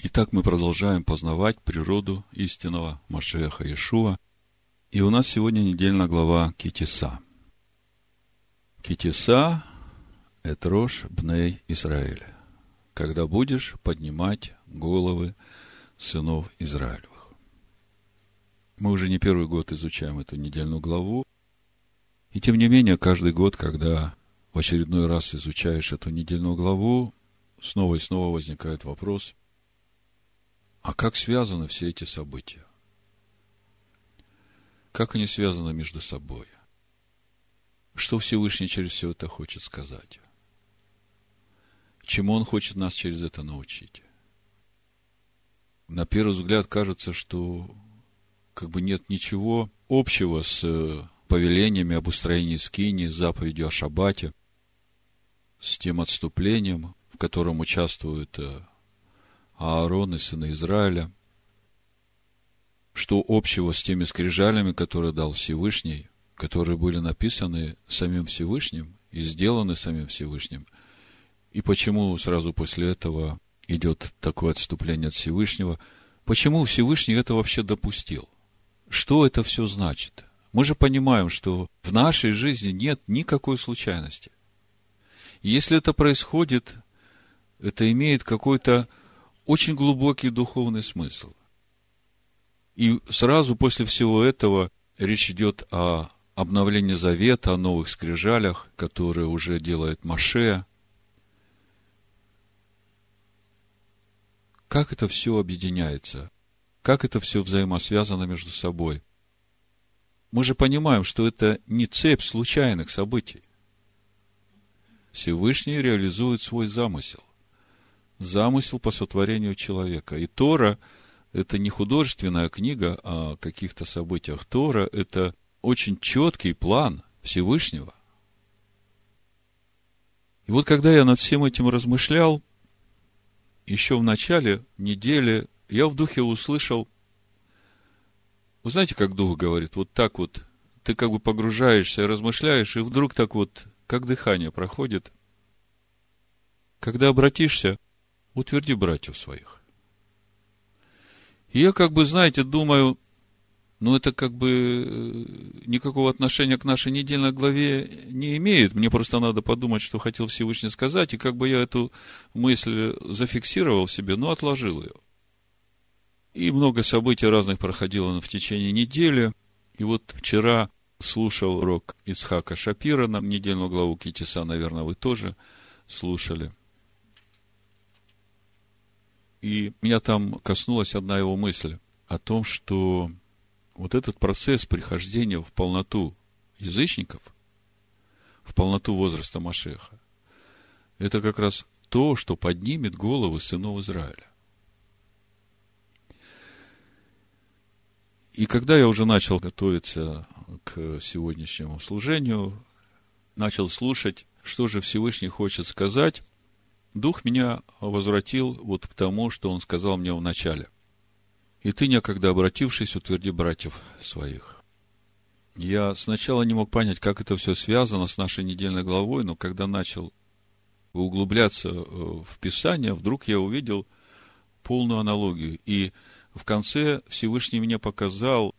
Итак, мы продолжаем познавать природу истинного Машеха Иешуа. И у нас сегодня недельная глава Китиса. Китиса – это рожь Бней Израиль, когда будешь поднимать головы сынов Израилевых. Мы уже не первый год изучаем эту недельную главу, и тем не менее, каждый год, когда в очередной раз изучаешь эту недельную главу, снова и снова возникает вопрос, а как связаны все эти события? Как они связаны между собой? Что Всевышний через все это хочет сказать? Чему Он хочет нас через это научить? На первый взгляд кажется, что как бы нет ничего общего с повелениями об устроении скини, с заповедью о шаббате, с тем отступлением, в котором участвуют э, Аарон и сыны Израиля. Что общего с теми скрижалями, которые дал Всевышний, которые были написаны самим Всевышним и сделаны самим Всевышним, и почему сразу после этого идет такое отступление от Всевышнего, почему Всевышний это вообще допустил? Что это все значит? Мы же понимаем, что в нашей жизни нет никакой случайности. Если это происходит, это имеет какой-то очень глубокий духовный смысл. И сразу после всего этого речь идет о обновлении завета, о новых скрижалях, которые уже делает Маше. Как это все объединяется? Как это все взаимосвязано между собой? Мы же понимаем, что это не цепь случайных событий. Всевышний реализует свой замысел. Замысел по сотворению человека. И Тора – это не художественная книга о каких-то событиях. Тора – это очень четкий план Всевышнего. И вот когда я над всем этим размышлял, еще в начале недели я в духе услышал, вы знаете, как Дух говорит, вот так вот, ты как бы погружаешься, размышляешь, и вдруг так вот как дыхание проходит. Когда обратишься, утверди братьев своих. И я как бы, знаете, думаю, ну, это как бы э, никакого отношения к нашей недельной главе не имеет. Мне просто надо подумать, что хотел Всевышний сказать, и как бы я эту мысль зафиксировал себе, но отложил ее. И много событий разных проходило в течение недели. И вот вчера слушал урок Исхака Шапира на недельную главу Китиса, наверное, вы тоже слушали. И меня там коснулась одна его мысль о том, что вот этот процесс прихождения в полноту язычников, в полноту возраста Машеха, это как раз то, что поднимет головы сынов Израиля. И когда я уже начал готовиться к сегодняшнему служению, начал слушать, что же Всевышний хочет сказать, Дух меня возвратил вот к тому, что Он сказал мне в начале. И ты, некогда обратившись, утверди братьев своих. Я сначала не мог понять, как это все связано с нашей недельной главой, но когда начал углубляться э, в Писание, вдруг я увидел полную аналогию. И в конце Всевышний мне показал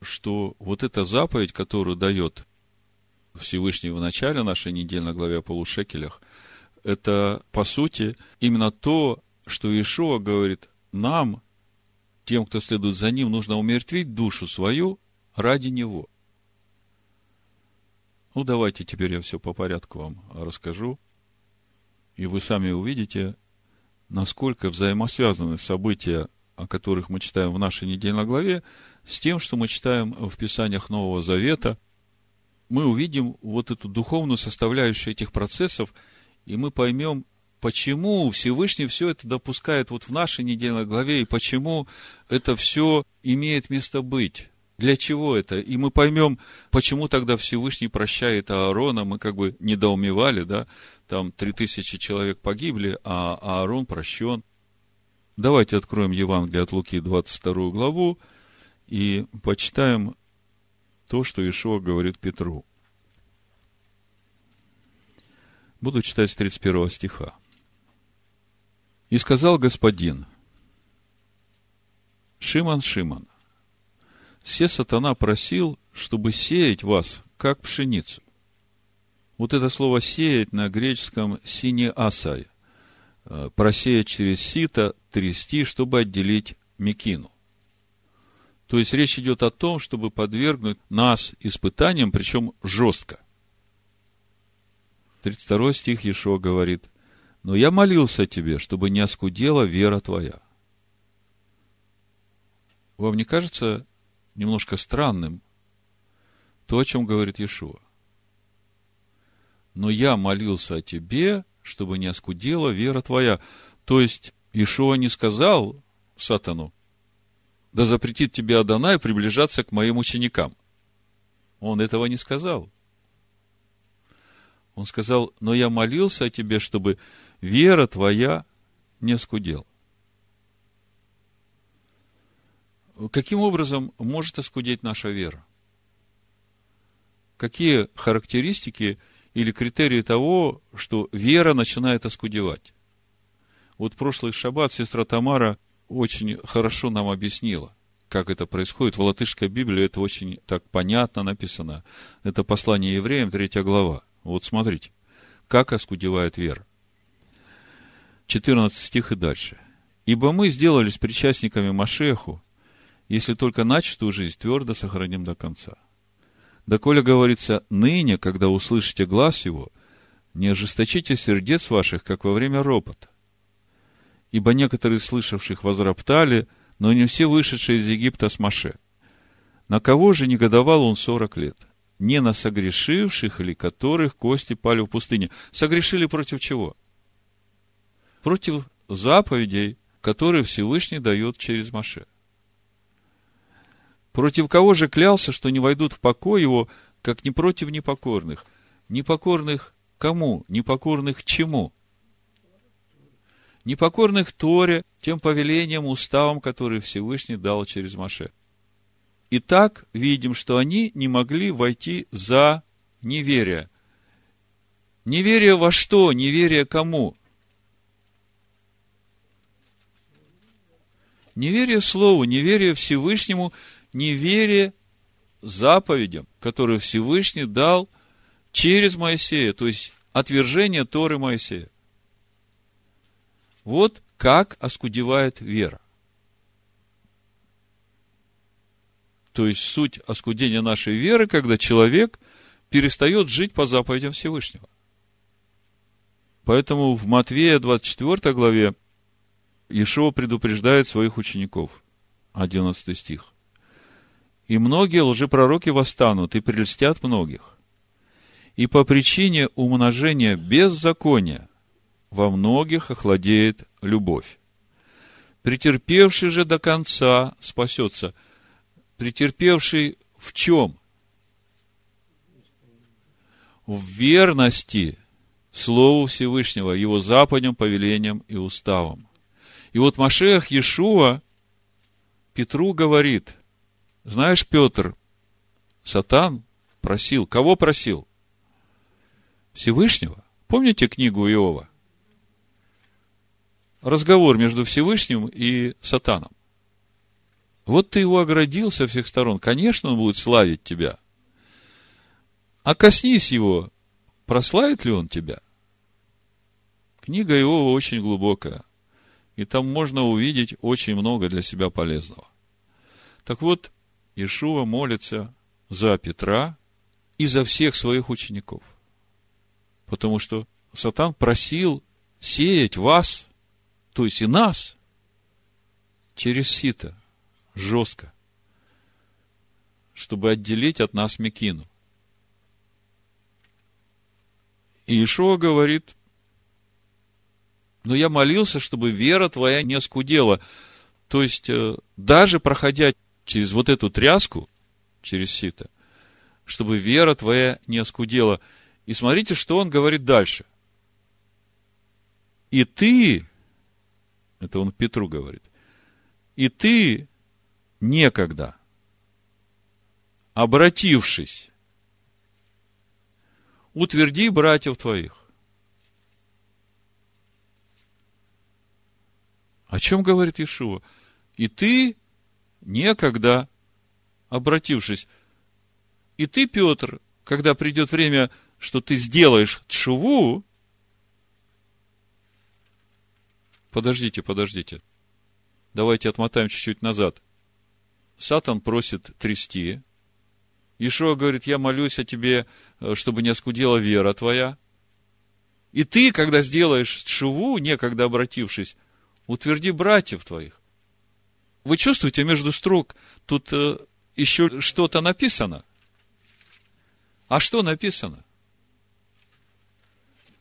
что вот эта заповедь, которую дает Всевышний в начале нашей недельной главе о полушекелях, это, по сути, именно то, что Иешуа говорит нам, тем, кто следует за ним, нужно умертвить душу свою ради него. Ну, давайте теперь я все по порядку вам расскажу. И вы сами увидите, насколько взаимосвязаны события, о которых мы читаем в нашей недельной главе, с тем, что мы читаем в Писаниях Нового Завета, мы увидим вот эту духовную составляющую этих процессов, и мы поймем, почему Всевышний все это допускает вот в нашей недельной главе, и почему это все имеет место быть. Для чего это? И мы поймем, почему тогда Всевышний прощает Аарона. Мы как бы недоумевали, да? Там три тысячи человек погибли, а Аарон прощен. Давайте откроем Евангелие от Луки, 22 главу, и почитаем то, что Ишуа говорит Петру. Буду читать с 31 стиха. «И сказал Господин, Шиман, Шиман, все сатана просил, чтобы сеять вас, как пшеницу. Вот это слово «сеять» на греческом «сине асай», э, просеять через сито, трясти, чтобы отделить мекину. То есть речь идет о том, чтобы подвергнуть нас испытаниям, причем жестко. 32 стих Ешо говорит, «Но я молился тебе, чтобы не оскудела вера твоя». Вам не кажется немножко странным то, о чем говорит Иешуа? Но я молился о тебе, чтобы не оскудела вера твоя. То есть, Ишуа не сказал сатану, да запретит тебе Адонай приближаться к моим ученикам. Он этого не сказал. Он сказал, но я молился о тебе, чтобы вера твоя не скудела. Каким образом может оскудеть наша вера? Какие характеристики или критерии того, что вера начинает оскудевать? Вот прошлый шаббат сестра Тамара очень хорошо нам объяснила, как это происходит. В латышской Библии это очень так понятно написано. Это послание евреям, третья глава. Вот смотрите, как оскудевает вера. 14 стих и дальше. «Ибо мы сделались причастниками Машеху, если только начатую жизнь твердо сохраним до конца. Доколе говорится, ныне, когда услышите глаз его, не ожесточите сердец ваших, как во время ропота. Ибо некоторые слышавших возроптали, но не все вышедшие из Египта с Маше. На кого же негодовал он сорок лет? Не на согрешивших ли, которых кости пали в пустыне? Согрешили против чего? Против заповедей, которые Всевышний дает через Маше. Против кого же клялся, что не войдут в покой его, как не против непокорных? Непокорных кому? Непокорных чему? Непокорных Торе, тем повелениям, уставам, которые Всевышний дал через Маше. Итак, видим, что они не могли войти за неверие. Неверие во что? Неверие кому? Неверие Слову, неверие Всевышнему – неверие заповедям, которые Всевышний дал через Моисея, то есть отвержение Торы Моисея. Вот как оскудевает вера. То есть суть оскудения нашей веры, когда человек перестает жить по заповедям Всевышнего. Поэтому в Матвея 24 главе Ишова предупреждает своих учеников. 11 стих и многие лжепророки восстанут и прельстят многих. И по причине умножения беззакония во многих охладеет любовь. Претерпевший же до конца спасется. Претерпевший в чем? В верности Слову Всевышнего, Его заповедям, повелениям и уставам. И вот Машех Иешуа Петру говорит, знаешь, Петр, Сатан просил. Кого просил? Всевышнего. Помните книгу Иова? Разговор между Всевышним и Сатаном. Вот ты его оградил со всех сторон. Конечно, он будет славить тебя. А коснись его, прославит ли он тебя? Книга Иова очень глубокая. И там можно увидеть очень много для себя полезного. Так вот, Ишуа молится за Петра и за всех своих учеников. Потому что Сатан просил сеять вас, то есть и нас, через сито, жестко, чтобы отделить от нас Мекину. И Ишуа говорит, но я молился, чтобы вера твоя не оскудела. То есть, э, даже проходя через вот эту тряску, через сито, чтобы вера твоя не оскудела. И смотрите, что он говорит дальше. И ты, это он Петру говорит, и ты некогда, обратившись, утверди братьев твоих. О чем говорит Иешуа? И ты некогда обратившись. И ты, Петр, когда придет время, что ты сделаешь тшуву, подождите, подождите, давайте отмотаем чуть-чуть назад. Сатан просит трясти. Ишуа говорит, я молюсь о тебе, э, чтобы не оскудела вера твоя. И ты, когда сделаешь тшуву, некогда обратившись, утверди братьев твоих. Вы чувствуете между строк, тут э, еще что-то написано. А что написано?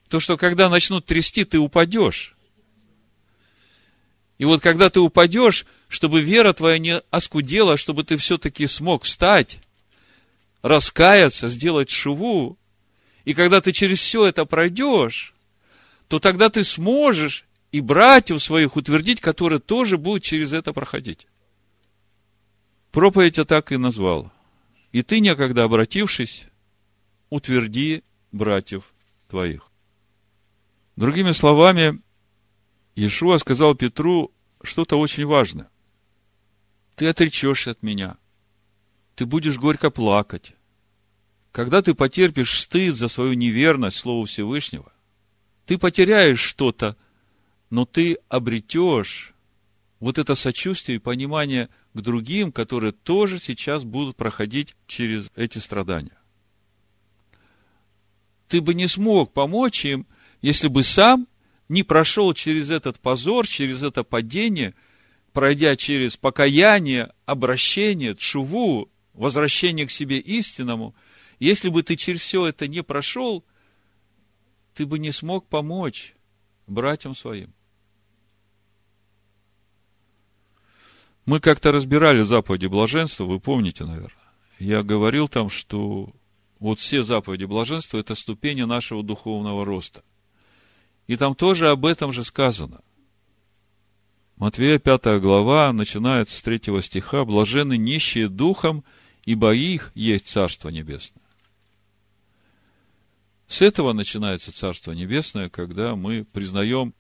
То, что когда начнут трясти, ты упадешь. И вот когда ты упадешь, чтобы вера твоя не оскудела, чтобы ты все-таки смог встать, раскаяться, сделать шуву, и когда ты через все это пройдешь, то тогда ты сможешь и братьев своих утвердить, которые тоже будут через это проходить. Проповедь я так и назвал. И ты, некогда обратившись, утверди братьев твоих. Другими словами, Иешуа сказал Петру что-то очень важное. Ты отречешься от меня. Ты будешь горько плакать. Когда ты потерпишь стыд за свою неверность Слову Всевышнего, ты потеряешь что-то, но ты обретешь вот это сочувствие и понимание к другим, которые тоже сейчас будут проходить через эти страдания. Ты бы не смог помочь им, если бы сам не прошел через этот позор, через это падение, пройдя через покаяние, обращение, чуву, возвращение к себе истинному, если бы ты через все это не прошел, ты бы не смог помочь братьям своим. Мы как-то разбирали заповеди блаженства, вы помните, наверное. Я говорил там, что вот все заповеди блаженства – это ступени нашего духовного роста. И там тоже об этом же сказано. Матвея 5 глава начинается с 3 стиха. «Блажены нищие духом, ибо их есть Царство Небесное». С этого начинается Царство Небесное, когда мы признаем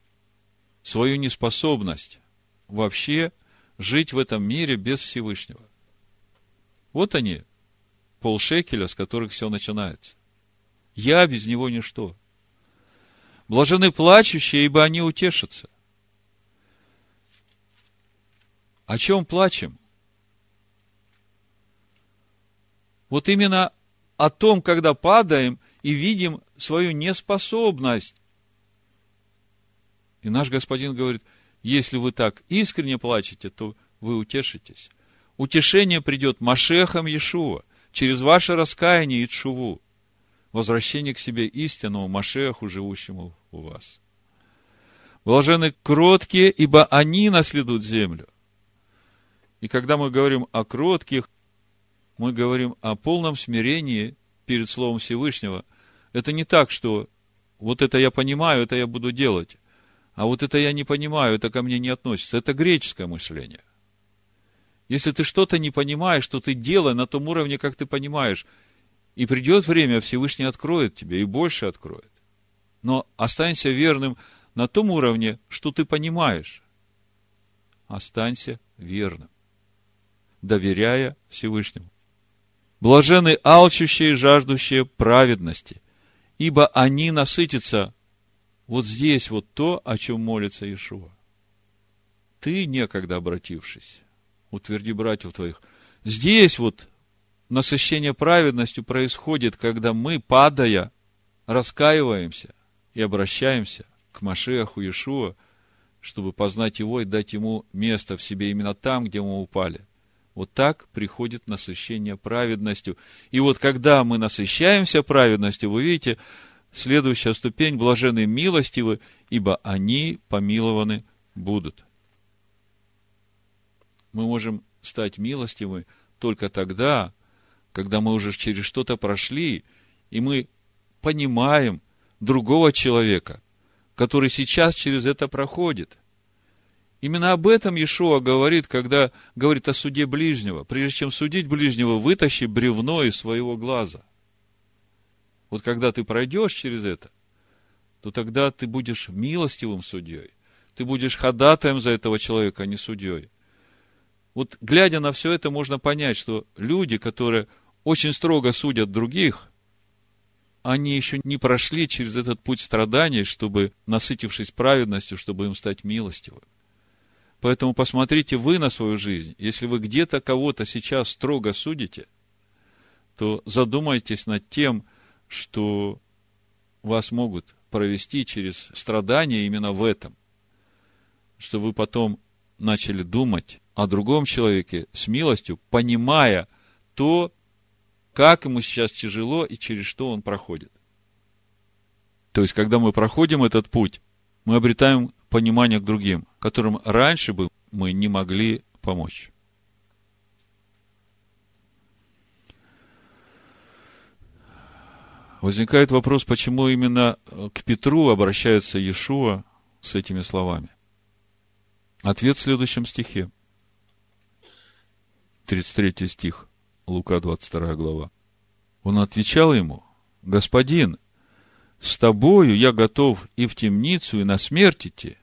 свою неспособность вообще жить в этом мире без Всевышнего. Вот они, полшекеля, с которых все начинается. Я без него ничто. Блажены плачущие, ибо они утешатся. О чем плачем? Вот именно о том, когда падаем и видим свою неспособность. И наш Господин говорит – если вы так искренне плачете, то вы утешитесь. Утешение придет Машехом Иешуа, через ваше раскаяние и чуву, возвращение к себе истинному Машеху, живущему у вас. Блажены кроткие, ибо они наследуют землю. И когда мы говорим о кротких, мы говорим о полном смирении перед Словом Всевышнего. Это не так, что вот это я понимаю, это я буду делать. А вот это я не понимаю, это ко мне не относится. Это греческое мышление. Если ты что-то не понимаешь, что ты делай на том уровне, как ты понимаешь. И придет время, Всевышний откроет тебе, и больше откроет. Но останься верным на том уровне, что ты понимаешь. Останься верным, доверяя Всевышнему. Блажены алчущие и жаждущие праведности, ибо они насытятся вот здесь вот то, о чем молится Иешуа. Ты, некогда обратившись, утверди братьев твоих. Здесь вот насыщение праведностью происходит, когда мы, падая, раскаиваемся и обращаемся к Машеху Иешуа, чтобы познать его и дать ему место в себе именно там, где мы упали. Вот так приходит насыщение праведностью. И вот когда мы насыщаемся праведностью, вы видите, Следующая ступень – блажены милостивы, ибо они помилованы будут. Мы можем стать милостивы только тогда, когда мы уже через что-то прошли, и мы понимаем другого человека, который сейчас через это проходит. Именно об этом Иешуа говорит, когда говорит о суде ближнего. Прежде чем судить ближнего, вытащи бревно из своего глаза. Вот когда ты пройдешь через это, то тогда ты будешь милостивым судьей. Ты будешь ходатаем за этого человека, а не судьей. Вот глядя на все это, можно понять, что люди, которые очень строго судят других, они еще не прошли через этот путь страданий, чтобы, насытившись праведностью, чтобы им стать милостивым. Поэтому посмотрите вы на свою жизнь. Если вы где-то кого-то сейчас строго судите, то задумайтесь над тем, что вас могут провести через страдания именно в этом. Что вы потом начали думать о другом человеке с милостью, понимая то, как ему сейчас тяжело и через что он проходит. То есть, когда мы проходим этот путь, мы обретаем понимание к другим, которым раньше бы мы не могли помочь. Возникает вопрос, почему именно к Петру обращается Иешуа с этими словами. Ответ в следующем стихе. 33 стих, Лука 22 глава. Он отвечал ему, «Господин, с тобою я готов и в темницу, и на смерть идти.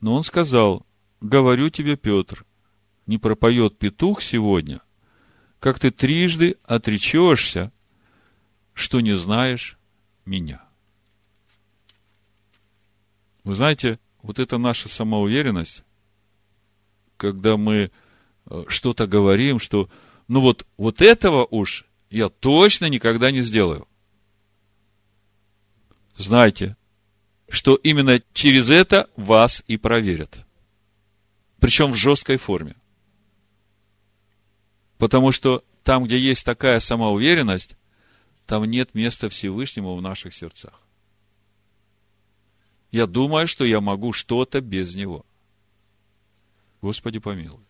Но он сказал, говорю тебе, Петр, не пропоет петух сегодня, как ты трижды отречешься, что не знаешь меня. Вы знаете, вот это наша самоуверенность, когда мы э, что-то говорим, что ну вот, вот этого уж я точно никогда не сделаю знайте, что именно через это вас и проверят. Причем в жесткой форме. Потому что там, где есть такая самоуверенность, там нет места Всевышнему в наших сердцах. Я думаю, что я могу что-то без него. Господи помилуй.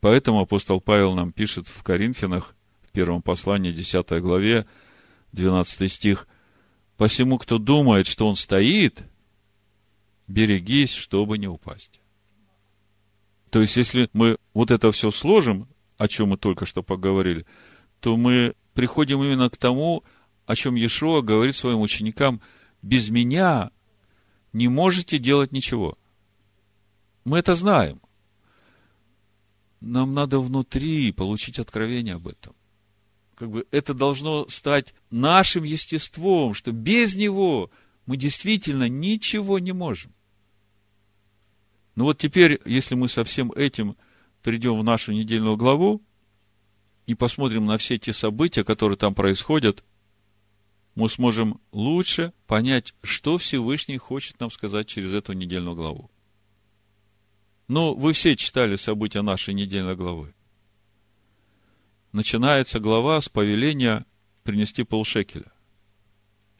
Поэтому апостол Павел нам пишет в Коринфянах, в первом послании, 10 главе, 12 стих. «Посему, кто думает, что он стоит, берегись, чтобы не упасть». То есть, если мы вот это все сложим, о чем мы только что поговорили, то мы приходим именно к тому, о чем Иешуа говорит своим ученикам, без меня не можете делать ничего. Мы это знаем. Нам надо внутри получить откровение об этом как бы это должно стать нашим естеством, что без него мы действительно ничего не можем. Ну вот теперь, если мы со всем этим придем в нашу недельную главу и посмотрим на все те события, которые там происходят, мы сможем лучше понять, что Всевышний хочет нам сказать через эту недельную главу. Ну, вы все читали события нашей недельной главы начинается глава с повеления принести полшекеля.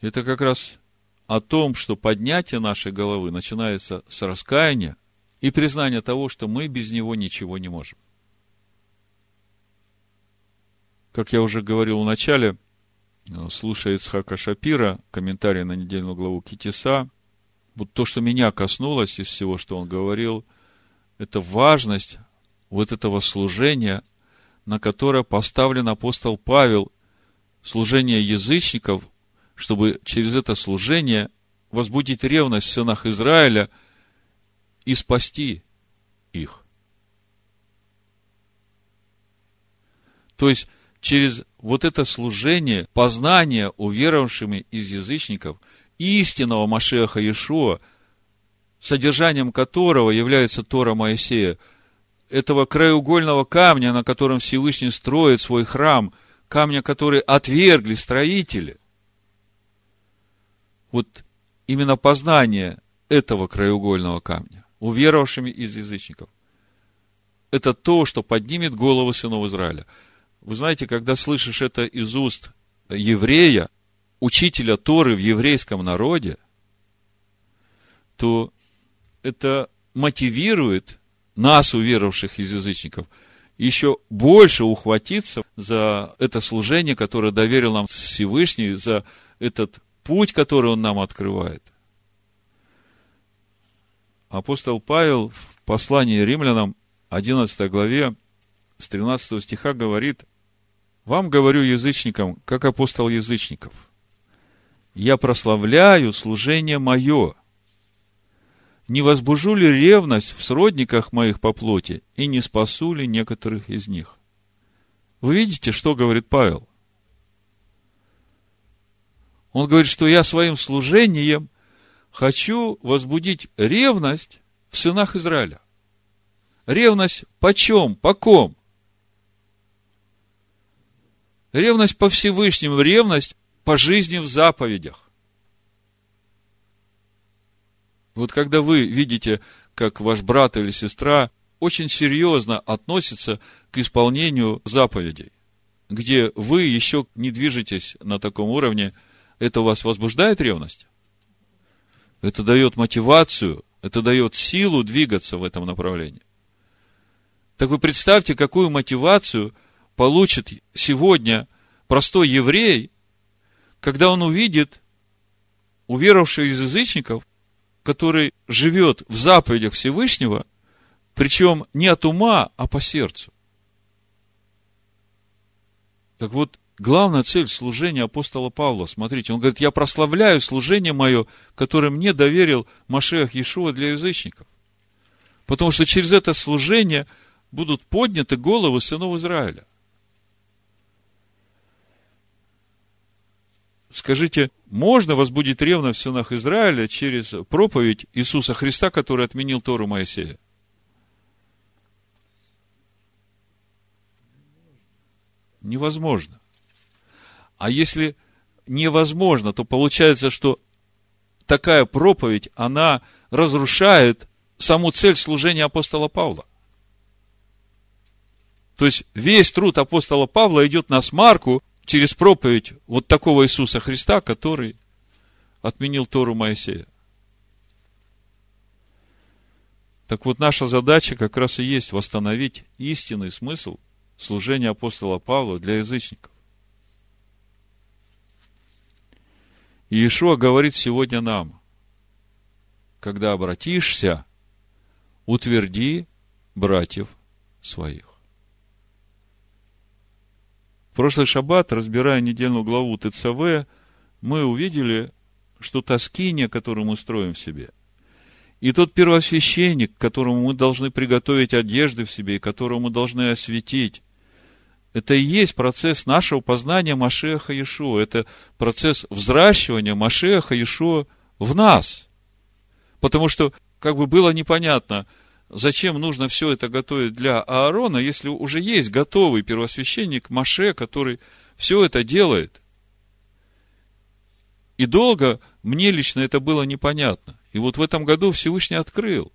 Это как раз о том, что поднятие нашей головы начинается с раскаяния и признания того, что мы без него ничего не можем. Как я уже говорил в начале, слушая Ицхака Шапира, комментарий на недельную главу Китиса, вот то, что меня коснулось из всего, что он говорил, это важность вот этого служения на которое поставлен апостол Павел, служение язычников, чтобы через это служение возбудить ревность в сынах Израиля и спасти их. То есть, через вот это служение, познание уверовавшими из язычников истинного Машеха Иешуа, содержанием которого является Тора Моисея – этого краеугольного камня, на котором Всевышний строит свой храм, камня, который отвергли строители. Вот именно познание этого краеугольного камня, уверовавшими из язычников, это то, что поднимет голову сынов Израиля. Вы знаете, когда слышишь это из уст еврея, учителя Торы в еврейском народе, то это мотивирует нас, уверовавших из язычников, еще больше ухватиться за это служение, которое доверил нам Всевышний, за этот путь, который он нам открывает. Апостол Павел в послании римлянам 11 главе с 13 стиха говорит, «Вам говорю язычникам, как апостол язычников, я прославляю служение мое, не возбужу ли ревность в сродниках моих по плоти и не спасу ли некоторых из них? Вы видите, что говорит Павел? Он говорит, что я своим служением хочу возбудить ревность в сынах Израиля. Ревность по чем? По ком? Ревность по Всевышнему, ревность по жизни в заповедях. Вот когда вы видите, как ваш брат или сестра очень серьезно относится к исполнению заповедей, где вы еще не движетесь на таком уровне, это вас возбуждает ревность? Это дает мотивацию, это дает силу двигаться в этом направлении. Так вы представьте, какую мотивацию получит сегодня простой еврей, когда он увидит уверовавших из язычников, который живет в заповедях Всевышнего, причем не от ума, а по сердцу. Так вот, главная цель служения апостола Павла, смотрите, он говорит, я прославляю служение мое, которое мне доверил Машех Иешуа для язычников. Потому что через это служение будут подняты головы сынов Израиля. Скажите, можно возбудить ревность в сынах Израиля через проповедь Иисуса Христа, который отменил Тору Моисея? Невозможно. А если невозможно, то получается, что такая проповедь, она разрушает саму цель служения апостола Павла. То есть весь труд апостола Павла идет на смарку через проповедь вот такого Иисуса Христа, который отменил Тору Моисея. Так вот, наша задача как раз и есть восстановить истинный смысл служения апостола Павла для язычников. И Иешуа говорит сегодня нам, когда обратишься, утверди братьев своих. В прошлый шаббат, разбирая недельную главу ТЦВ, мы увидели, что та скиния, которую мы строим в себе, и тот первосвященник, которому мы должны приготовить одежды в себе, и которого мы должны осветить, это и есть процесс нашего познания Машеха Иешуа. Это процесс взращивания Машеха Иешуа в нас. Потому что, как бы было непонятно – зачем нужно все это готовить для Аарона, если уже есть готовый первосвященник Маше, который все это делает. И долго мне лично это было непонятно. И вот в этом году Всевышний открыл,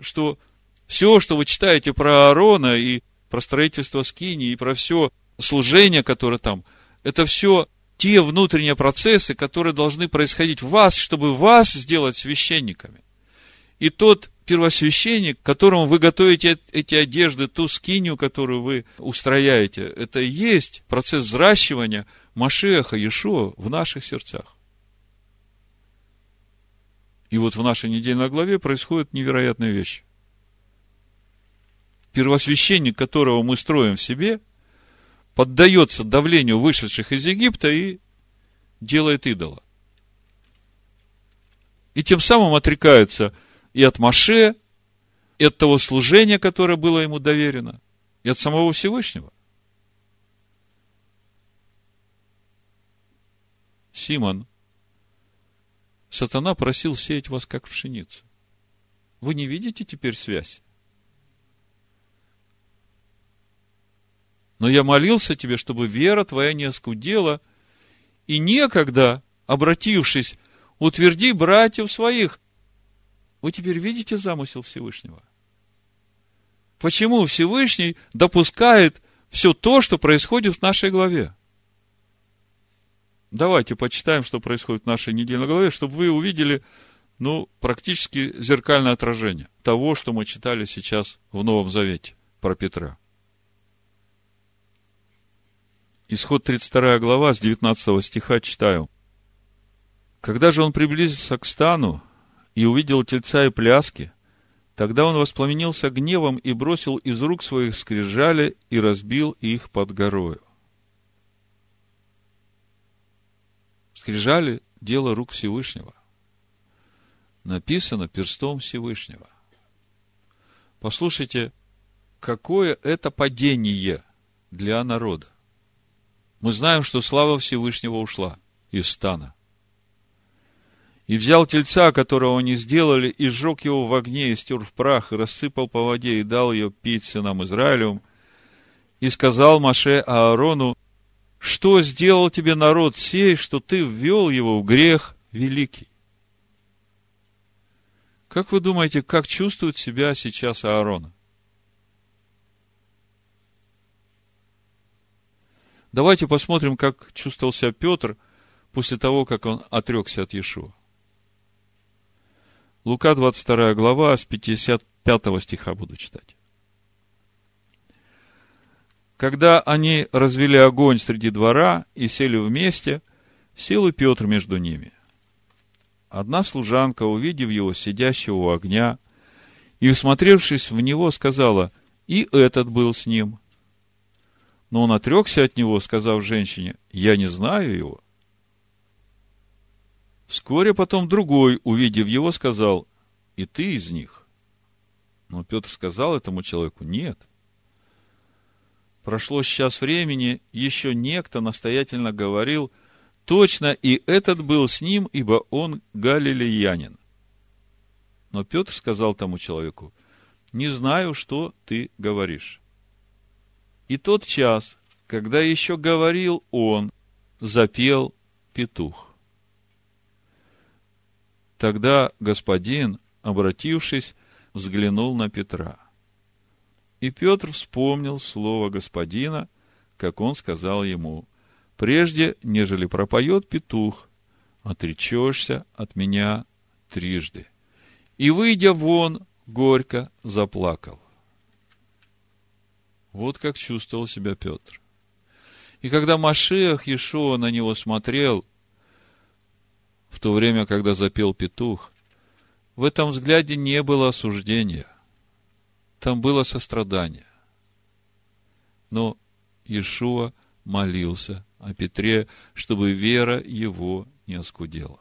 что все, что вы читаете про Аарона и про строительство Скини, и про все служение, которое там, это все те внутренние процессы, которые должны происходить в вас, чтобы вас сделать священниками. И тот первосвященник, которому вы готовите эти одежды, ту скинию, которую вы устрояете, это и есть процесс взращивания Машеха Иешуа в наших сердцах. И вот в нашей недельной главе происходят невероятные вещи. Первосвященник, которого мы строим в себе, поддается давлению вышедших из Египта и делает идола. И тем самым отрекается – и от Маше, и от того служения, которое было ему доверено, и от самого Всевышнего. Симон, сатана просил сеять вас, как пшеницу. Вы не видите теперь связь? Но я молился тебе, чтобы вера твоя не оскудела, и некогда, обратившись, утверди братьев своих, вы теперь видите замысел Всевышнего? Почему Всевышний допускает все то, что происходит в нашей главе? Давайте почитаем, что происходит в нашей недельной главе, чтобы вы увидели, ну, практически зеркальное отражение того, что мы читали сейчас в Новом Завете про Петра. Исход 32 глава с 19 стиха читаю. Когда же он приблизился к стану, и увидел тельца и пляски, тогда он воспламенился гневом и бросил из рук своих скрижали и разбил их под горою. Скрижали – дело рук Всевышнего. написано перстом Всевышнего. Послушайте, какое это падение для народа. Мы знаем, что слава Всевышнего ушла из стана. И взял тельца, которого они сделали, и сжег его в огне, и стер в прах, и рассыпал по воде, и дал ее пить сынам Израилевым. И сказал Маше Аарону, что сделал тебе народ сей, что ты ввел его в грех великий? Как вы думаете, как чувствует себя сейчас Аарон? Давайте посмотрим, как чувствовал себя Петр после того, как он отрекся от Иешуа. Лука 22 глава, с 55 стиха буду читать. Когда они развели огонь среди двора и сели вместе, сел и Петр между ними. Одна служанка, увидев его сидящего у огня, и, всмотревшись в него, сказала, и этот был с ним. Но он отрекся от него, сказав женщине, я не знаю его. Вскоре потом другой, увидев его, сказал, и ты из них. Но Петр сказал этому человеку, нет. Прошло сейчас времени, еще некто настоятельно говорил, точно и этот был с ним, ибо он галилеянин. Но Петр сказал тому человеку, не знаю, что ты говоришь. И тот час, когда еще говорил он, запел петух. Тогда господин, обратившись, взглянул на Петра. И Петр вспомнил слово господина, как он сказал ему, «Прежде, нежели пропоет петух, отречешься от меня трижды». И, выйдя вон, горько заплакал. Вот как чувствовал себя Петр. И когда Машех Иешуа на него смотрел – в то время, когда запел петух, в этом взгляде не было осуждения. Там было сострадание. Но Иешуа молился о Петре, чтобы вера его не оскудела.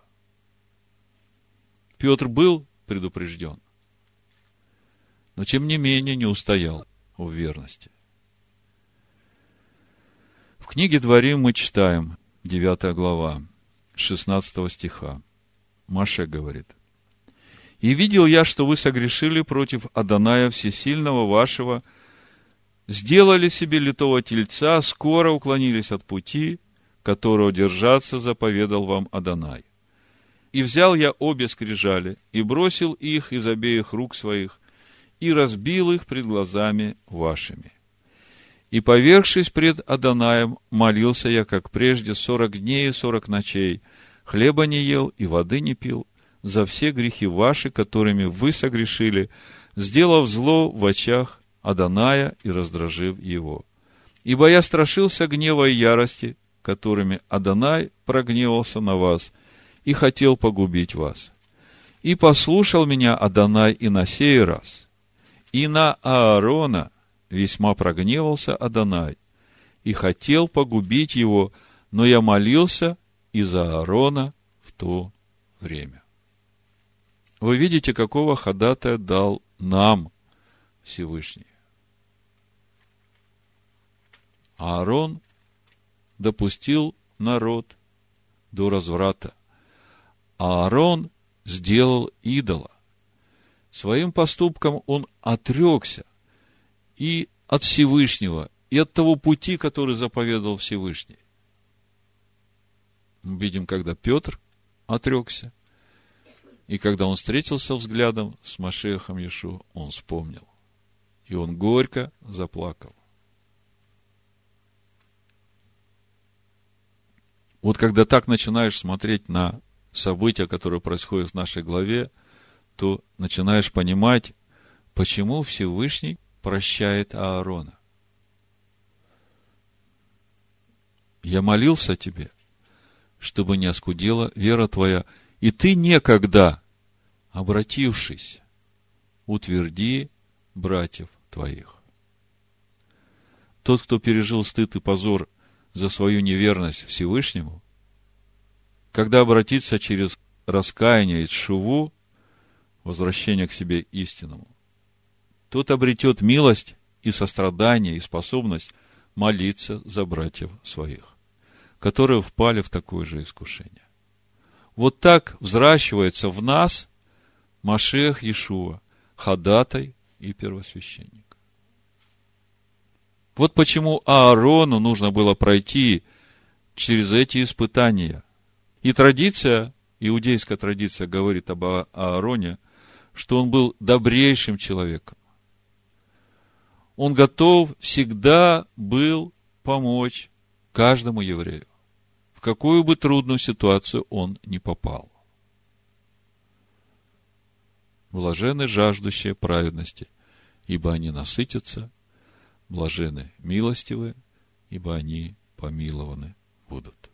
Петр был предупрежден, но тем не менее не устоял в верности. В книге Дворим мы читаем, 9 глава, 16 стиха. Маша говорит. «И видел я, что вы согрешили против Аданая Всесильного вашего, сделали себе литого тельца, скоро уклонились от пути, которого держаться заповедал вам Адонай. И взял я обе скрижали, и бросил их из обеих рук своих, и разбил их пред глазами вашими. И, повершись пред Адонаем, молился я, как прежде, сорок дней и сорок ночей, хлеба не ел и воды не пил, за все грехи ваши, которыми вы согрешили, сделав зло в очах Адоная и раздражив его. Ибо я страшился гнева и ярости, которыми Адонай прогневался на вас и хотел погубить вас. И послушал меня Адонай и на сей раз, и на Аарона – весьма прогневался Адонай и хотел погубить его, но я молился из-за Аарона в то время. Вы видите, какого ходатая дал нам Всевышний. Аарон допустил народ до разврата. Аарон сделал идола. Своим поступком он отрекся и от Всевышнего, и от того пути, который заповедовал Всевышний. Мы видим, когда Петр отрекся, и когда он встретился взглядом с Машехом Ишу, он вспомнил. И он горько заплакал. Вот когда так начинаешь смотреть на события, которые происходят в нашей главе, то начинаешь понимать, почему Всевышний прощает Аарона. Я молился тебе, чтобы не оскудела вера твоя, и ты некогда, обратившись, утверди братьев твоих. Тот, кто пережил стыд и позор за свою неверность Всевышнему, когда обратится через раскаяние и шуву, возвращения к себе истинному, тот обретет милость и сострадание, и способность молиться за братьев своих, которые впали в такое же искушение. Вот так взращивается в нас Машех Иешуа, ходатай и первосвященник. Вот почему Аарону нужно было пройти через эти испытания. И традиция, иудейская традиция говорит об Аароне, что он был добрейшим человеком. Он готов всегда был помочь каждому еврею, в какую бы трудную ситуацию он не попал. Блажены жаждущие праведности, ибо они насытятся, блажены милостивые, ибо они помилованы будут.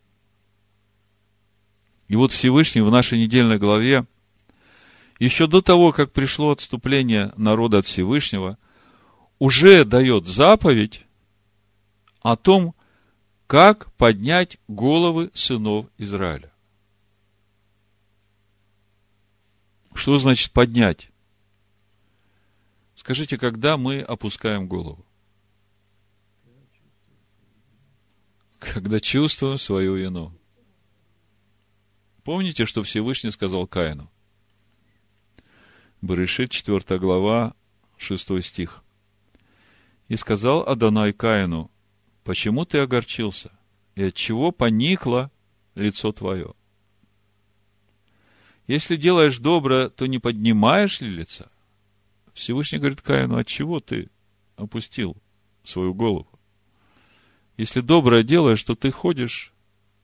И вот Всевышний в нашей недельной главе, еще до того, как пришло отступление народа от Всевышнего, уже дает заповедь о том, как поднять головы сынов Израиля. Что значит поднять? Скажите, когда мы опускаем голову? Когда чувствуем свою вину. Помните, что Всевышний сказал Каину? Барышит, 4 глава, 6 стих. И сказал Адонай Каину, почему ты огорчился? И от чего поникло лицо твое? Если делаешь добро, то не поднимаешь ли лица? Всевышний говорит Каину, от чего ты опустил свою голову? Если доброе делаешь, то ты ходишь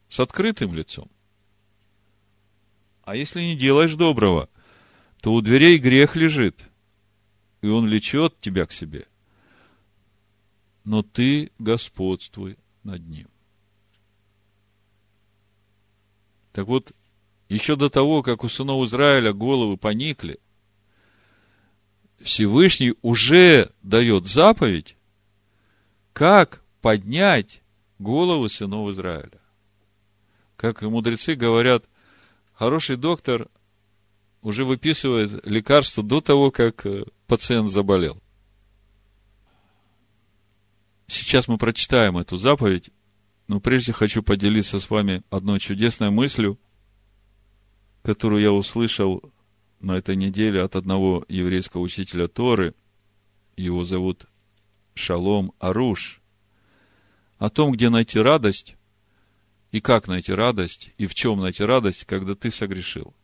с открытым лицом. А если не делаешь доброго, то у дверей грех лежит, и он влечет тебя к себе. Но ты господствуй над ним. Так вот, еще до того, как у сынов Израиля головы поникли, Всевышний уже дает заповедь, как поднять головы сынов Израиля. Как мудрецы говорят, хороший доктор уже выписывает лекарство до того, как э, пациент заболел. Сейчас мы прочитаем эту заповедь, но прежде хочу поделиться с вами одной чудесной мыслью, которую я услышал на этой неделе от одного еврейского учителя Торы. Его зовут Шалом Аруш о том, где найти радость, и как найти радость, и в чем найти радость, когда ты согрешил.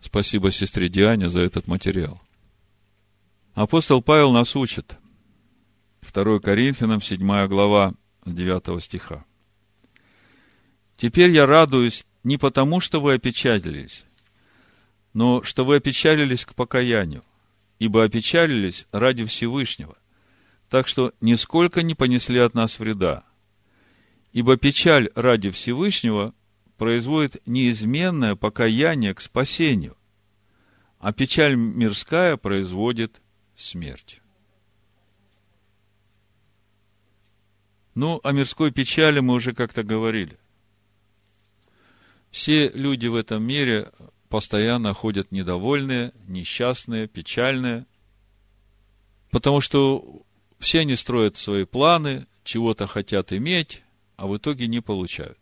Спасибо сестре Диане за этот материал. Апостол Павел нас учит. 2 Коринфянам, 7 глава, 9 стиха. «Теперь я радуюсь не потому, что вы опечалились, но что вы опечалились к покаянию, ибо опечалились ради Всевышнего, так что нисколько не понесли от нас вреда. Ибо печаль ради Всевышнего производит неизменное покаяние к спасению, а печаль мирская производит смерть. Ну, о мирской печали мы уже как-то говорили. Все люди в этом мире постоянно ходят недовольные, несчастные, печальные, потому что все они строят свои планы, чего-то хотят иметь, а в итоге не получают.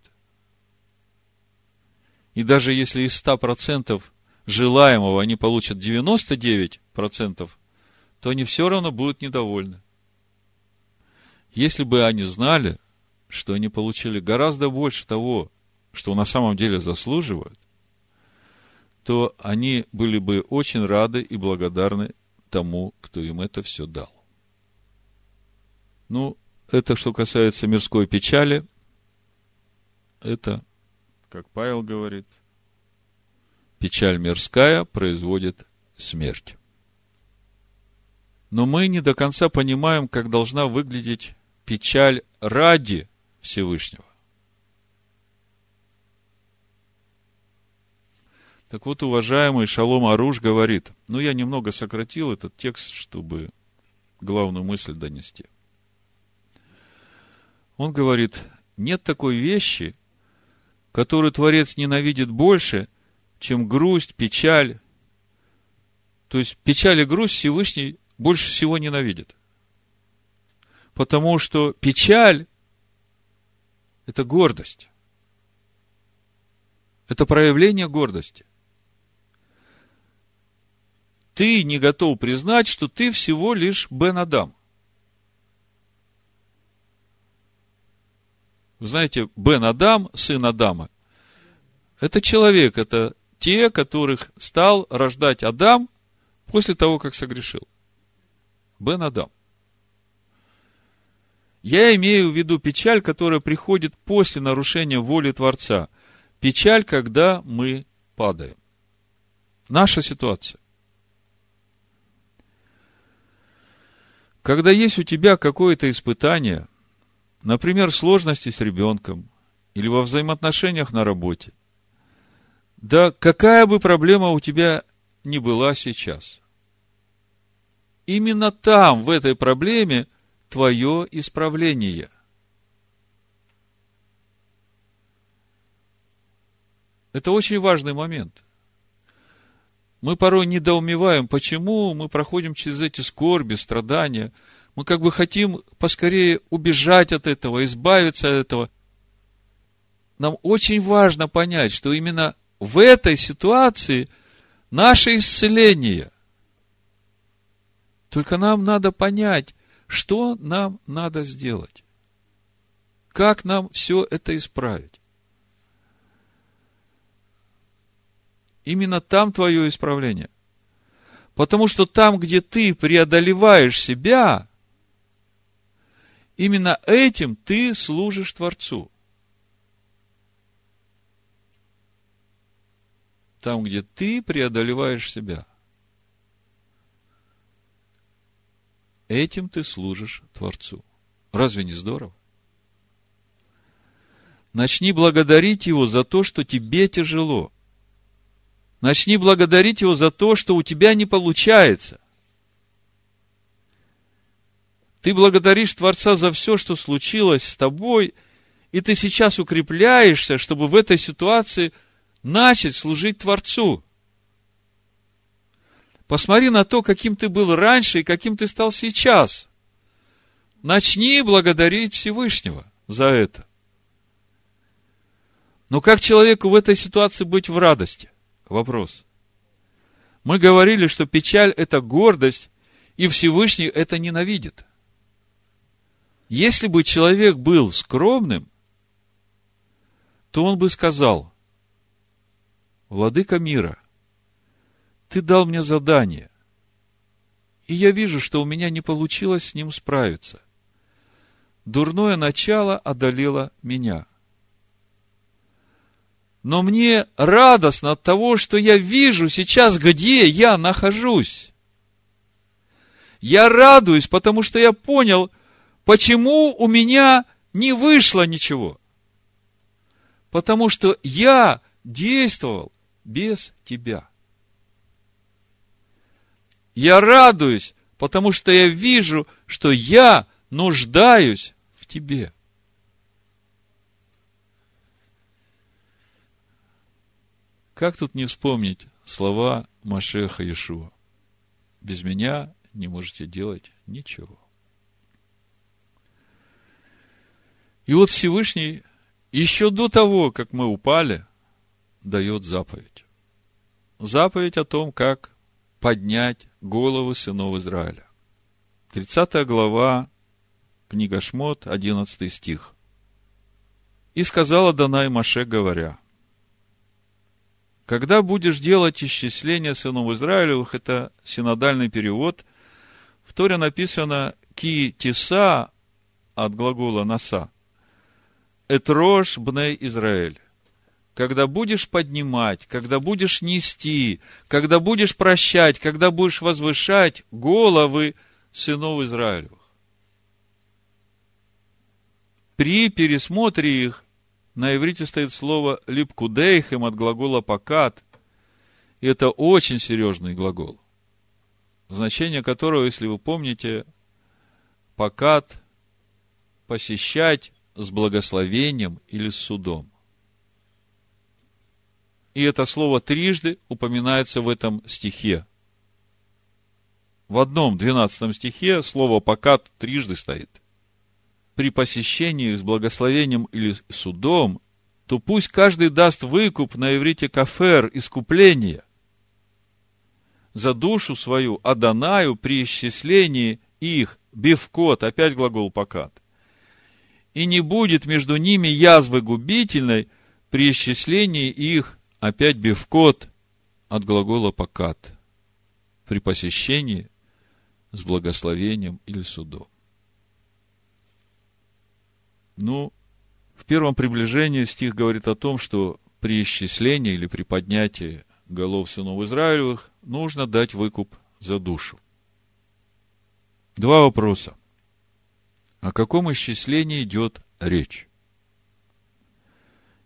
И даже если из 100% желаемого они получат 99%, то они все равно будут недовольны. Если бы они знали, что они получили гораздо больше того, что на самом деле заслуживают, то они были бы очень рады и благодарны тому, кто им это все дал. Ну, это что касается мирской печали. Это, как Павел говорит, печаль мирская производит смерть. Но мы не до конца понимаем, как должна выглядеть печаль ради Всевышнего. Так вот, уважаемый Шалом Аруш говорит, ну, я немного сократил этот текст, чтобы главную мысль донести – он говорит, нет такой вещи, которую Творец ненавидит больше, чем грусть, печаль, То есть печаль и грусть Всевышний больше всего ненавидит. Потому что печаль – это гордость. Это проявление гордости. Ты не готов признать, что ты всего лишь Бен Адам. Вы знаете, Бен Адам, сын Адама, это человек, это те, которых стал рождать Адам после того, как согрешил. Бен Адам. Я имею в виду печаль, которая приходит после нарушения воли Творца. Печаль, когда мы падаем. Наша ситуация. Когда есть у тебя какое-то испытание, например, сложности с ребенком или во взаимоотношениях на работе, да какая бы проблема у тебя ни была сейчас, именно там, в этой проблеме, твое исправление. Это очень важный момент. Мы порой недоумеваем, почему мы проходим через эти скорби, страдания. Мы как бы хотим поскорее убежать от этого, избавиться от этого. Нам очень важно понять, что именно в этой ситуации наше исцеление. Только нам надо понять, что нам надо сделать. Как нам все это исправить? Именно там твое исправление. Потому что там, где ты преодолеваешь себя, именно этим ты служишь Творцу. Там, где ты преодолеваешь себя. Этим ты служишь Творцу. Разве не здорово? Начни благодарить Его за то, что тебе тяжело. Начни благодарить Его за то, что у тебя не получается. Ты благодаришь Творца за все, что случилось с тобой, и ты сейчас укрепляешься, чтобы в этой ситуации – начать служить Творцу. Посмотри на то, каким ты был раньше и каким ты стал сейчас. Начни благодарить Всевышнего за это. Но как человеку в этой ситуации быть в радости? Вопрос. Мы говорили, что печаль – это гордость, и Всевышний это ненавидит. Если бы человек был скромным, то он бы сказал, Владыка мира, ты дал мне задание, и я вижу, что у меня не получилось с ним справиться. Дурное начало одолело меня. Но мне радостно от того, что я вижу сейчас, где я нахожусь. Я радуюсь, потому что я понял, почему у меня не вышло ничего. Потому что я действовал без тебя. Я радуюсь, потому что я вижу, что я нуждаюсь в тебе. Как тут не вспомнить слова Машеха Иешуа? Без меня не можете делать ничего. И вот Всевышний еще до того, как мы упали, дает заповедь. Заповедь о том, как поднять головы сынов Израиля. 30 глава, книга Шмот, 11 стих. «И сказала Данай Маше, говоря, когда будешь делать исчисление сынов Израилевых, это синодальный перевод, в Торе написано «ки тиса» от глагола «наса», «этрош бней Израиль» когда будешь поднимать, когда будешь нести, когда будешь прощать, когда будешь возвышать головы сынов Израилевых. При пересмотре их на иврите стоит слово липкудейхем от глагола покат. И это очень серьезный глагол, значение которого, если вы помните, покат – посещать с благословением или с судом. И это слово трижды упоминается в этом стихе. в одном 12 стихе слово «покат» трижды стоит. При посещении с благословением или судом, то пусть каждый даст выкуп на иврите кафер, искупление, за душу свою Адонаю при исчислении их, бивкот, опять глагол покат. И не будет между ними язвы губительной при исчислении их, опять бивкот, от глагола покат, при посещении с благословением или судом. Ну, в первом приближении стих говорит о том, что при исчислении или при поднятии голов сынов Израилевых нужно дать выкуп за душу. Два вопроса. О каком исчислении идет речь?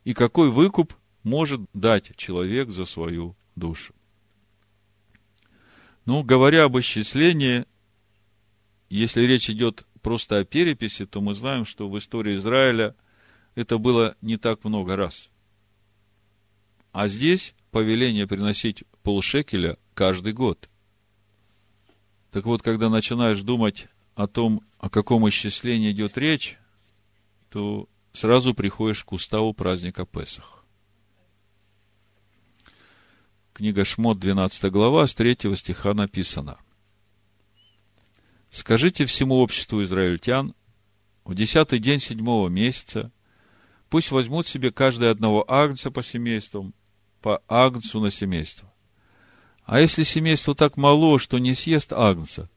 И какой выкуп может дать человек за свою душу? Ну, говоря об исчислении, если речь идет просто о переписи, то мы знаем, что в истории Израиля это было не так много раз. А здесь повеление приносить полшекеля каждый год. Так вот, когда начинаешь думать о том, о каком исчислении идет речь, то сразу приходишь к уставу праздника Песах. Книга Шмот, 12 глава, с 3 стиха написано. Скажите всему обществу израильтян, в десятый день седьмого месяца пусть возьмут себе каждый одного агнца по семействам, по агнцу на семейство. А если семейство так мало, что не съест агнца,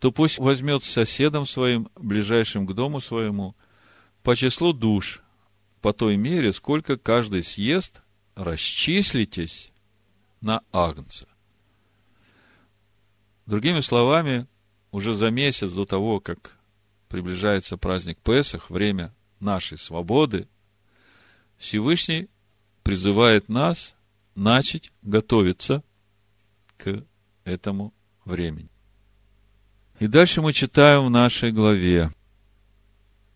то пусть возьмет соседом своим, ближайшим к дому своему, по числу душ, по той мере, сколько каждый съест, расчислитесь на агнца. Другими словами, уже за месяц до того, как приближается праздник Песах, время нашей свободы, Всевышний призывает нас начать готовиться к этому времени. И дальше мы читаем в нашей главе.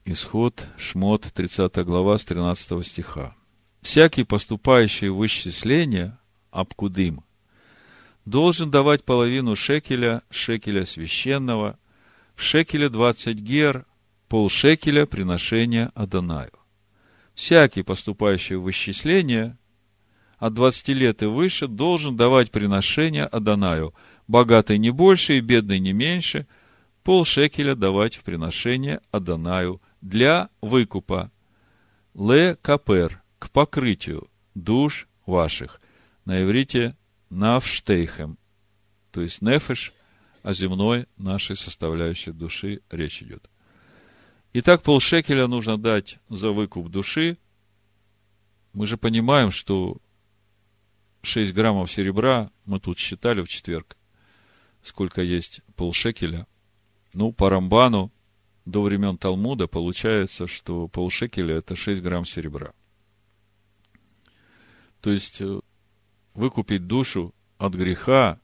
Исход, Шмот, 30 глава, с 13 стиха. «Всякий, поступающий в исчисление, Абкудым, должен давать половину шекеля, шекеля священного, в шекеле двадцать гер, полшекеля приношения Адонаю. Всякий, поступающий в исчисление, от двадцати лет и выше, должен давать приношение Адонаю, богатый не больше и бедный не меньше, полшекеля давать в приношение Адонаю для выкупа. Ле капер, к покрытию душ ваших. На иврите навштейхем, то есть нефеш, о земной нашей составляющей души речь идет. Итак, полшекеля нужно дать за выкуп души. Мы же понимаем, что 6 граммов серебра, мы тут считали в четверг, сколько есть полшекеля. Ну, по Рамбану до времен Талмуда получается, что полшекеля – это 6 грамм серебра. То есть, э, выкупить душу от греха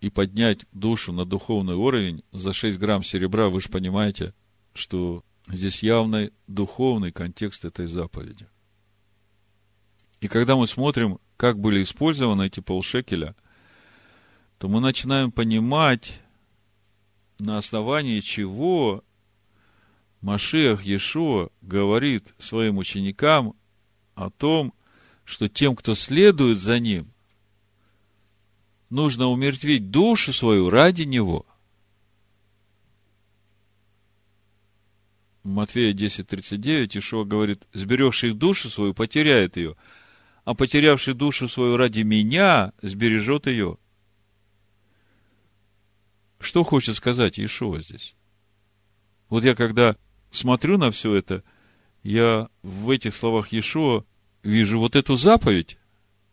и поднять душу на духовный уровень за 6 грамм серебра, вы же понимаете, что здесь явный духовный контекст этой заповеди. И когда мы смотрим, как были использованы эти полшекеля, то мы начинаем понимать, на основании чего Машиах Иешуа говорит своим ученикам о том, что тем, кто следует за ним, нужно умертвить душу свою ради него. Матфея 10.39 Ишуа говорит, сберегший душу свою, потеряет ее, а потерявший душу свою ради меня, сбережет ее. Что хочет сказать Ишуа здесь? Вот я когда смотрю на все это, я в этих словах Иешуа вижу вот эту заповедь,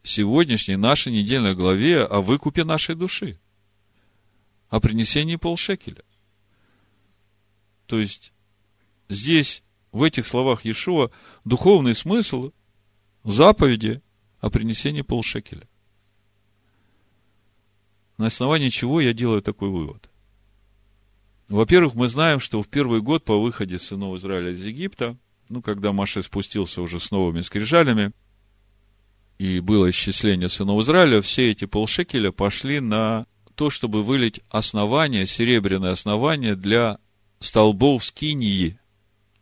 сегодняшней нашей недельной главе о выкупе нашей души, о принесении полшекеля. То есть, здесь, в этих словах Иешуа, духовный смысл заповеди о принесении полшекеля. На основании чего я делаю такой вывод? Во-первых, мы знаем, что в первый год по выходе сынов Израиля из Египта, ну, когда Маша спустился уже с новыми скрижалями, и было исчисление сынов Израиля, все эти полшекеля пошли на то, чтобы вылить основание, серебряное основание для столбов скинии.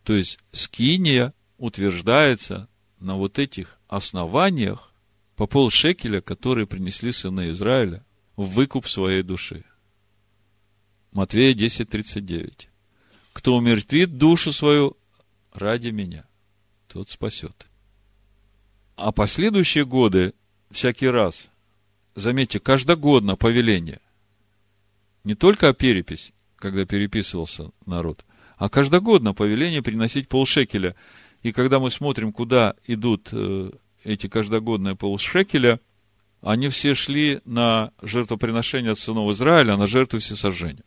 То есть скиния утверждается на вот этих основаниях по полшекеля, которые принесли сыны Израиля в выкуп своей души. Матвея 10.39. Кто умертвит душу свою ради меня, тот спасет. А последующие годы, всякий раз, заметьте, каждогодно повеление. Не только о перепись, когда переписывался народ, а каждогодно повеление приносить полшекеля. И когда мы смотрим, куда идут э, эти каждогодные полшекеля, они все шли на жертвоприношение от сынов Израиля, на жертву всесожжения.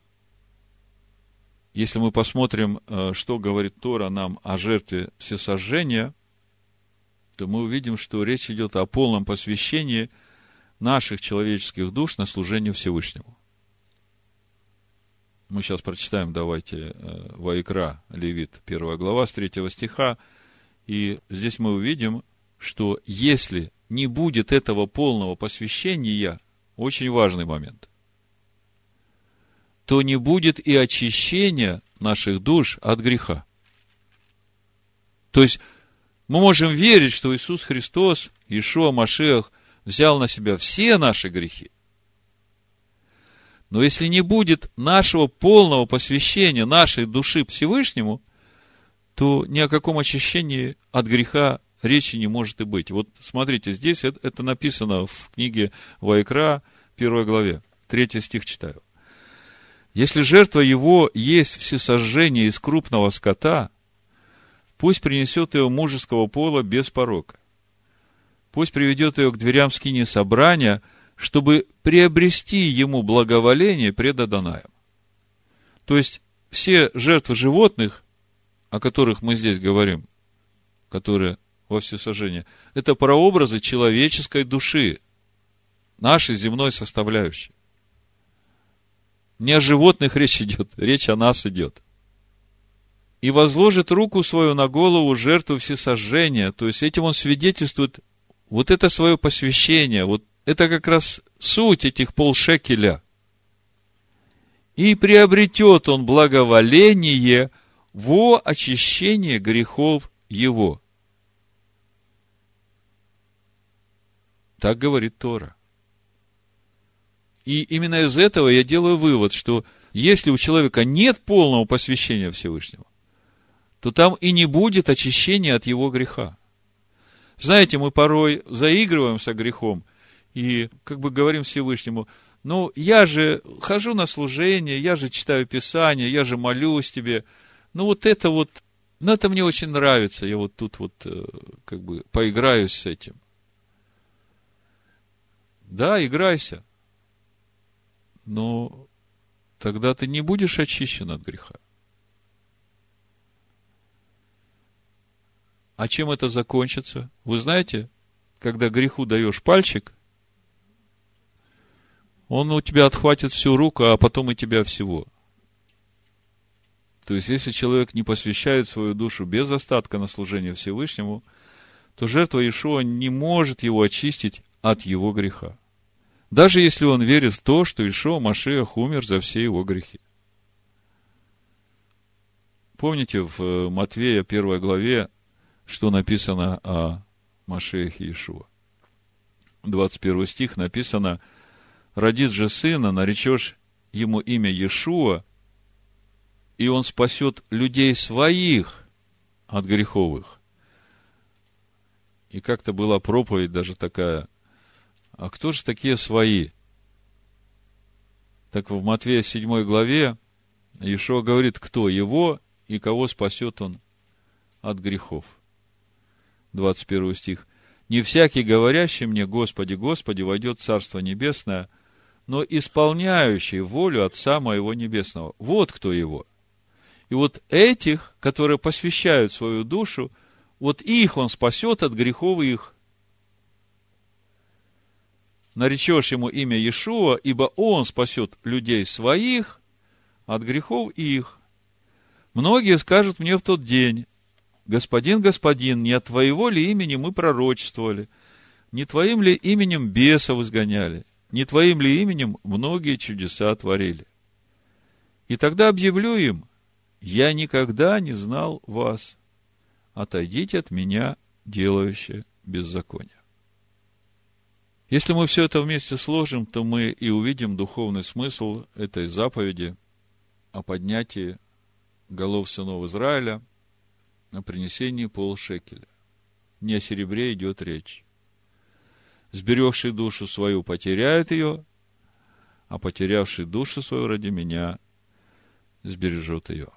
Если мы посмотрим, э, что говорит Тора нам о жертве всесожжения, то мы увидим, что речь идет о полном посвящении наших человеческих душ на служение Всевышнему. Мы сейчас прочитаем, давайте, э, Ваикра, Левит, первая глава, с третьего стиха. И здесь мы увидим, что если не будет этого полного посвящения, очень важный момент, то не будет и очищения наших душ от греха. То есть, мы можем верить, что Иисус Христос, Ишуа Машех, взял на себя все наши грехи. Но если не будет нашего полного посвящения нашей души Всевышнему, то ни о каком очищении от греха речи не может и быть. Вот смотрите, здесь это, написано в книге Вайкра, первой главе. Третий стих читаю. Если жертва его есть всесожжение из крупного скота, пусть принесет ее мужеского пола без порока. Пусть приведет ее к дверям скини собрания, чтобы приобрести ему благоволение пред Адонаем. То есть, все жертвы животных, о которых мы здесь говорим, которые во всесожжение, это прообразы человеческой души, нашей земной составляющей. Не о животных речь идет, речь о нас идет. И возложит руку свою на голову жертву всесожжения. То есть этим он свидетельствует вот это свое посвящение, вот это как раз суть этих полшекеля. И приобретет он благоволение во очищение грехов его. Так говорит Тора. И именно из этого я делаю вывод, что если у человека нет полного посвящения Всевышнего, то там и не будет очищения от его греха. Знаете, мы порой заигрываемся грехом и как бы говорим Всевышнему, ну, я же хожу на служение, я же читаю Писание, я же молюсь тебе. Ну, вот это вот, ну, это мне очень нравится, я вот тут вот э, как бы поиграюсь с этим. Да, играйся но тогда ты не будешь очищен от греха. А чем это закончится? Вы знаете, когда греху даешь пальчик, он у тебя отхватит всю руку, а потом и тебя всего. То есть, если человек не посвящает свою душу без остатка на служение Всевышнему, то жертва Ишуа не может его очистить от его греха. Даже если он верит в то, что Ишо Машех умер за все его грехи. Помните в э, Матвея первой главе, что написано о Машехе Ишуа? 21 стих написано, «Родит же сына, наречешь ему имя Иешуа, и он спасет людей своих от греховых». И как-то была проповедь даже такая, а кто же такие свои? Так в Матвея 7 главе Ишуа говорит, кто его и кого спасет он от грехов. 21 стих. «Не всякий, говорящий мне, Господи, Господи, войдет в Царство Небесное, но исполняющий волю Отца Моего Небесного». Вот кто его. И вот этих, которые посвящают свою душу, вот их он спасет от грехов их наречешь ему имя Иешуа, ибо он спасет людей своих от грехов их. Многие скажут мне в тот день, господин, господин, не от твоего ли имени мы пророчествовали, не твоим ли именем бесов изгоняли, не твоим ли именем многие чудеса творили? И тогда объявлю им, я никогда не знал вас. Отойдите от меня, делающие беззаконие. Если мы все это вместе сложим, то мы и увидим духовный смысл этой заповеди о поднятии голов сынов Израиля на принесении полшекеля. Не о серебре идет речь. Сберегший душу свою потеряет ее, а потерявший душу свою ради меня сбережет ее.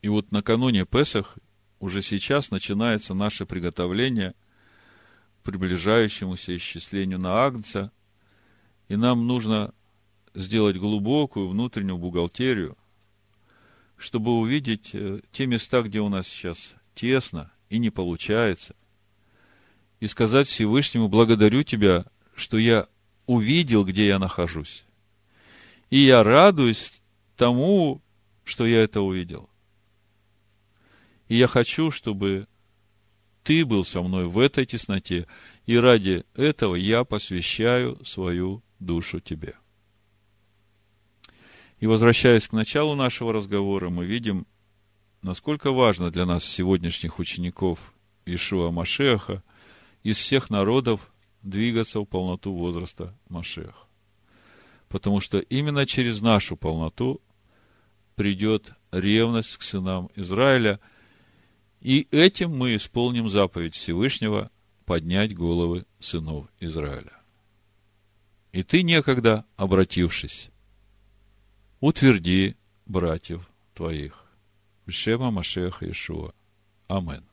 И вот накануне Песах уже сейчас начинается наше приготовление к приближающемуся исчислению на Агнца, и нам нужно сделать глубокую внутреннюю бухгалтерию, чтобы увидеть э, те места, где у нас сейчас тесно и не получается, и сказать Всевышнему, благодарю Тебя, что я увидел, где я нахожусь. И я радуюсь тому, что я это увидел. И я хочу, чтобы ты был со мной в этой тесноте, и ради этого я посвящаю свою душу тебе. И возвращаясь к началу нашего разговора, мы видим, насколько важно для нас, сегодняшних учеников Ишуа Машеха, из всех народов двигаться в полноту возраста Машеха. Потому что именно через нашу полноту придет ревность к сынам Израиля, и этим мы исполним заповедь Всевышнего поднять головы сынов Израиля. И ты некогда, обратившись, утверди братьев твоих. Шема Машеха Ишуа. Амен.